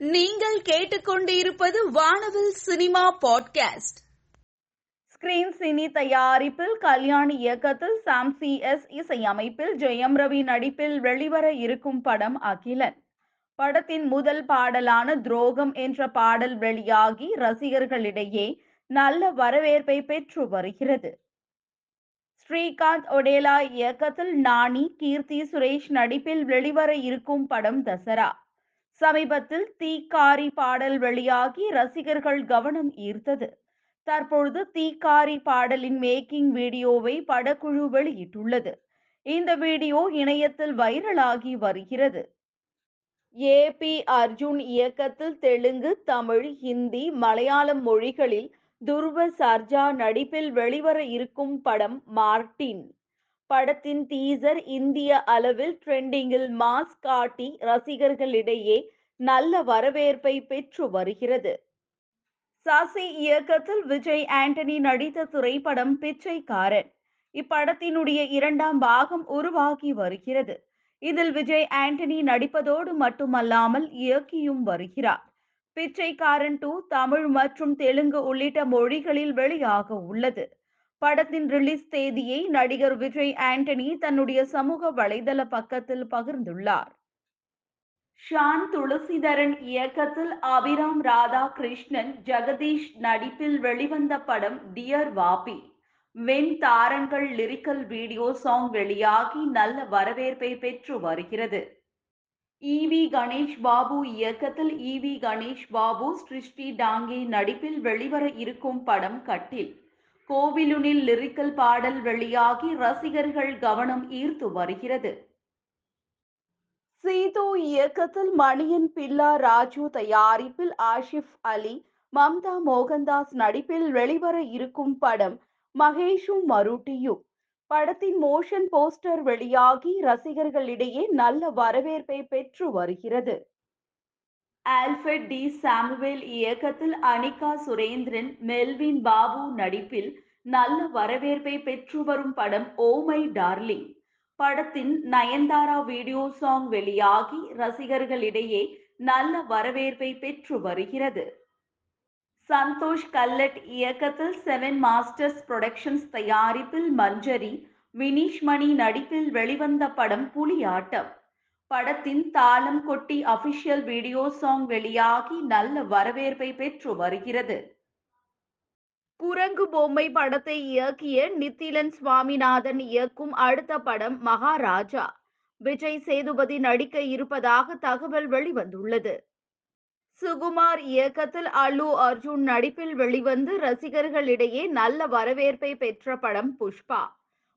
நீங்கள் கேட்டுக்கொண்டிருப்பது வானவில் சினிமா பாட்காஸ்ட். ஸ்கிரீன் சினி தயாரிப்பில் கல்யாண் இயக்கத்தில் சாம் சி எஸ் இசையமைப்பில் ஜெயம் ரவி நடிப்பில் வெளிவர இருக்கும் படம் அகிலன். படத்தின் முதல் பாடலான துரோகம் என்ற பாடல் வெளியாகி ரசிகர்களிடையே நல்ல வரவேற்பை பெற்று வருகிறது. ஸ்ரீகாந்த் ஒடேலா இயக்கத்தில் நானி கீர்த்தி சுரேஷ் நடிப்பில் வெளிவர இருக்கும் படம் தசரா. சமீபத்தில் தீக்காரி பாடல் வெளியாகி ரசிகர்கள் கவனம் ஈர்த்தது. தற்பொழுது தீக்காரி பாடலின் மேக்கிங் வீடியோவை படக்குழு வெளியிட்டுள்ளது. இந்த வீடியோ இணையத்தில் வைரலாகி வருகிறது. ஏ பி அர்ஜுன் இயக்கத்தில் தெலுங்கு தமிழ் ஹிந்தி மலையாளம் மொழிகளில் துருவ சர்ஜா நடிப்பில் வெளிவர இருக்கும் படம் மார்டின் படத்தின் டீசர் இந்திய அளவில் ட்ரெண்டிங்கில் மாஸ் காட்டி ரசிகர்களிடையே நல்ல வரவேற்பை பெற்று வருகிறது. சசி இயக்கத்தில் விஜய் ஆண்டனி நடித்த திரைப்படம் பிச்சைக்காரன். இப்படத்தினுடைய இரண்டாம் பாகம் உருவாகி வருகிறது. இதில் விஜய் ஆண்டனி நடிப்பதோடு மட்டுமல்லாமல் இயக்கியும் வருகிறார். பிச்சைக்காரன் டூ தமிழ் மற்றும் தெலுங்கு உள்ளிட்ட மொழிகளில் வெளியாக உள்ளது. படத்தின் ரிலீஸ் தேதியை நடிகர் விஜய் ஆண்டனி தன்னுடைய சமூக வலைதள பக்கத்தில் பகிர்ந்துள்ளார். ஷான் துளசிதரன் இயக்கத்தில் அபிராம் ராதாகிருஷ்ணன் ஜெகதீஷ் நடிப்பில் வெளிவந்த படம் டியர் வாபி வெண் தாரங்கள் லிரிக்கல் வீடியோ சாங் வெளியாகி நல்ல வரவேற்பை பெற்று வருகிறது. ஈவி கணேஷ் பாபு இயக்கத்தில் ஈவி கணேஷ் பாபு சிருஷ்டி டாங்கே நடிப்பில் வெளிவர இருக்கும் படம் கட்டில். கோவிலுனில் லிரிக்கல் பாடல் வெளியாகி ரசிகர்கள் கவனம் ஈர்த்து வருகிறது. சீது இயக்கத்தில் மணியன் பில்லா ராஜு தயாரிப்பில் ஆஷிப் அலி மம்தா மோகன்தாஸ் நடிப்பில் வெளிவர இருக்கும் படம் மகேஷும் மருட்டியும். படத்தின் மோஷன் போஸ்டர் வெளியாகி ரசிகர்களிடையே நல்ல வரவேற்பை பெற்று வருகிறது. Alfred D. சாமுவேல் இயக்கத்தில் அனிகா சுரேந்திரன் மெல்வின் பாபு நடிப்பில் நல்ல வரவேற்பை பெற்று வரும் படம் ஓமை டார்லிங். படத்தின் நயன்தாரா வீடியோ சாங் வெளியாகி ரசிகர்களிடையே நல்ல வரவேற்பை பெற்று வருகிறது. சந்தோஷ் கல்லட் இயக்கத்தில் செவன் மாஸ்டர்ஸ் புரொடக்ஷன்ஸ் தயாரிப்பில் மஞ்சரி வினீஷ் மணி நடிப்பில் வெளிவந்த படம் புலியாட்டம். படத்தின் தாளம் கொட்டி அபிஷியல் வீடியோ சாங் வெளியாகி நல்ல வரவேற்பை பெற்று வருகிறது. குரங்கு பொம்மை படத்தை இயக்கிய நித்திலன் சுவாமிநாதன் இயக்கும் அடுத்த படம் மகாராஜா. விஜய் சேதுபதி நடிக்க இருப்பதாக தகவல் வெளிவந்துள்ளது. சுகுமார் இயக்கத்தில் அல்லு அர்ஜுன் நடிப்பில் வெளிவந்து ரசிகர்களிடையே நல்ல வரவேற்பை பெற்ற படம் புஷ்பா.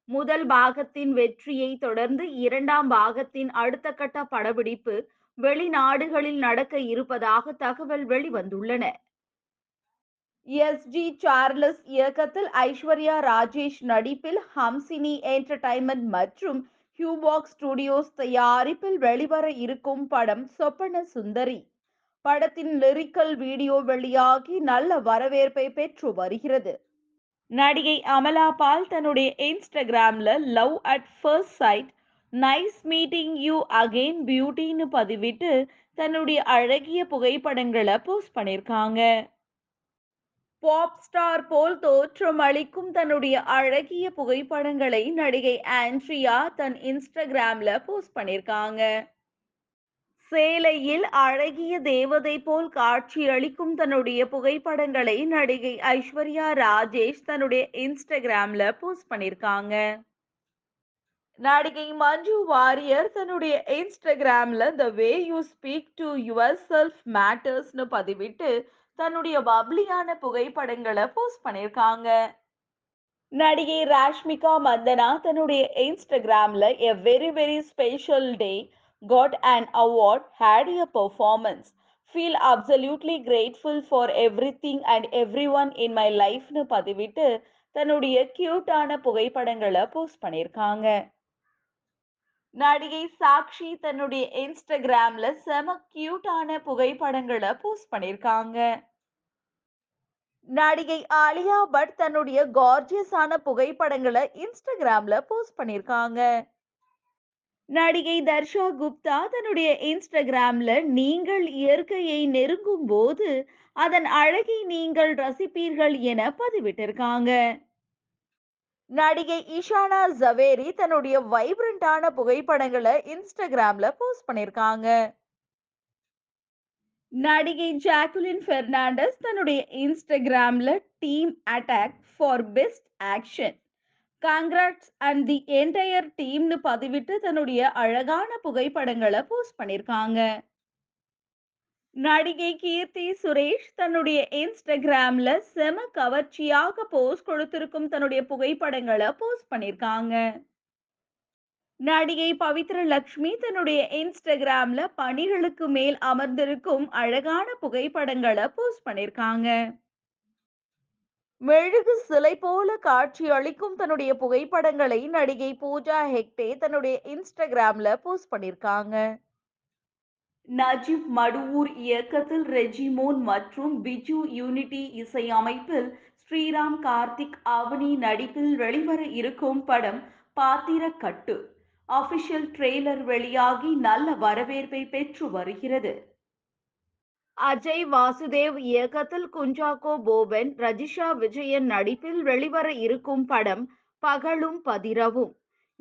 முதல் பாகத்தின் வெற்றியை தொடர்ந்து இரண்டாம் பாகத்தின் அடுத்த கட்ட படப்பிடிப்பு வெளிநாடுகளில் நடக்க இருப்பதாக தகவல் வெளிவந்துள்ளன. எஸ். ஜி. சார்லஸ் இயக்கத்தில் ஐஸ்வர்யா ராஜேஷ் நடிப்பில் ஹம்சினி என்டர்டைன்மெண்ட் மற்றும் ஹியூபாக் ஸ்டுடியோஸ் தயாரிப்பில் வெளிவர இருக்கும் படம் சொப்பன சுந்தரி. படத்தின் லிரிக்கல் வீடியோ வெளியாகி நல்ல வரவேற்பை பெற்று வருகிறது. நடிகை அமலா பால் தன்னுடைய இன்ஸ்டாகிராம்ல love at first sight nice meeting you again பியூட்டின்னு பதிவிட்டு தன்னுடைய அழகிய புகைப்படங்களை போஸ்ட் பண்ணியிருக்காங்க பாப் ஸ்டார் போல் தோற்றம் அளிக்கும் தன்னுடைய அழகிய புகைப்படங்களை நடிகை ஆண்ட்ரியா தன் இன்ஸ்டாகிராம்ல போஸ்ட் பண்ணியிருக்காங்க சேலையில் அழகிய தேவதை போல் காட்சியளிக்கும் தன்னுடைய புகைப்படங்களை நடிகை ஐஸ்வர்யா ராஜேஷ் தன்னுடைய இன்ஸ்டாகிராம்ல போஸ்ட் பண்ணியிருக்காங்க நடிகை மஞ்சு வாரியர் தன்னுடைய இன்ஸ்டாகிராம்ல the way you speak to yourself மேட்டர்ஸ்னு பதிவிட்டு தன்னுடைய பப்ளியான புகைப்படங்களை போஸ்ட் பண்ணியிருக்காங்க நடிகை ராஷ்மிகா மந்தனா தன்னுடைய இன்ஸ்டாகிராம்ல a very very special day got an award, had a performance. Grateful for everything and everyone in my லைஃப்னு பதிவிட்டு தன்னுடைய கியூட்டான புகைப்படங்களை போஸ்ட் பண்ணியிருக்காங்க நடிகை சாக்ஷி தன்னுடைய இன்ஸ்டாகிராம்ல செம கியூட்டான புகைப்படங்களை போஸ்ட் பண்ணியிருக்காங்க நடிகை ஆலியா பட் தன்னுடைய கார்ஜியஸான புகைப்படங்களை இன்ஸ்டாகிராம்ல போஸ்ட் பண்ணியிருக்காங்க நடிகை தர்ஷா குப்தா தன்னுடைய இன்ஸ்டாகிராம்ல நீங்கள் இயற்கையை நெருங்கும் போது அதன் அழகை நீங்கள் ரசிப்பீர்கள் என பதிவிட்டிருக்காங்க. நடிகை இஷானா ஜவேரி தன்னுடைய வைப்ரண்டான புகைப்படங்களை இன்ஸ்டாகிராம்ல போஸ்ட் பண்ணிருக்காங்க. நடிகை ஜாக்குலின் பெர்னாண்டஸ் தன்னுடைய இன்ஸ்டாகிராம்ல team attack for best action congrats and the entire டீம்னு பதிவிட்டு தன்னுடைய அழகான புகைப்படங்களை போஸ்ட் பண்ணிருக்காங்க. நடிகை கீர்த்தி சுரேஷ் தன்னுடைய இன்ஸ்டாகிராம்ல செம கவர்ச்சியாக போஸ்ட் கொடுத்திருக்கும் தன்னுடைய புகைப்படங்களை போஸ்ட் பண்ணிருக்காங்க. நடிகை பவித்ர லட்சுமி தன்னுடைய இன்ஸ்டாகிராம்ல பணிகளுக்கு மேல் அமர்ந்திருக்கும் அழகான புகைப்படங்களை போஸ்ட் பண்ணிருக்காங்க. மெழுகு சிலை போல காட்சி அளிக்கும் தன்னுடைய புகைப்படங்களை நடிகை பூஜா ஹெக்டே தன்னுடைய இன்ஸ்டாகிராம்ல போஸ்ட் பண்ணிருக்காங்க. நஜீப் மடுவூர் இயக்கத்தில் ரெஜிமோன் மற்றும் பிஜு யூனிட்டி இசையமைப்பில் ஸ்ரீராம் கார்த்திக் அவனி நடிப்பில் வெளிவர இருக்கும் படம் பாத்திரக்கட்டு. அபிஷியல் ட்ரெய்லர் வெளியாகி நல்ல வரவேற்பை பெற்று வருகிறது. அஜய் வாசுதேவ் இயக்கத்தில் குஞ்சாக்கோ போபன் ரஜிஷா விஜயன் நடிப்பில் வெளிவர இருக்கும் படம் பகலும் பதிரவும்.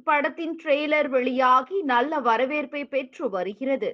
படத்தின் ட்ரெய்லர் வெளியாகி நல்ல வரவேற்பை பெற்று வருகிறது.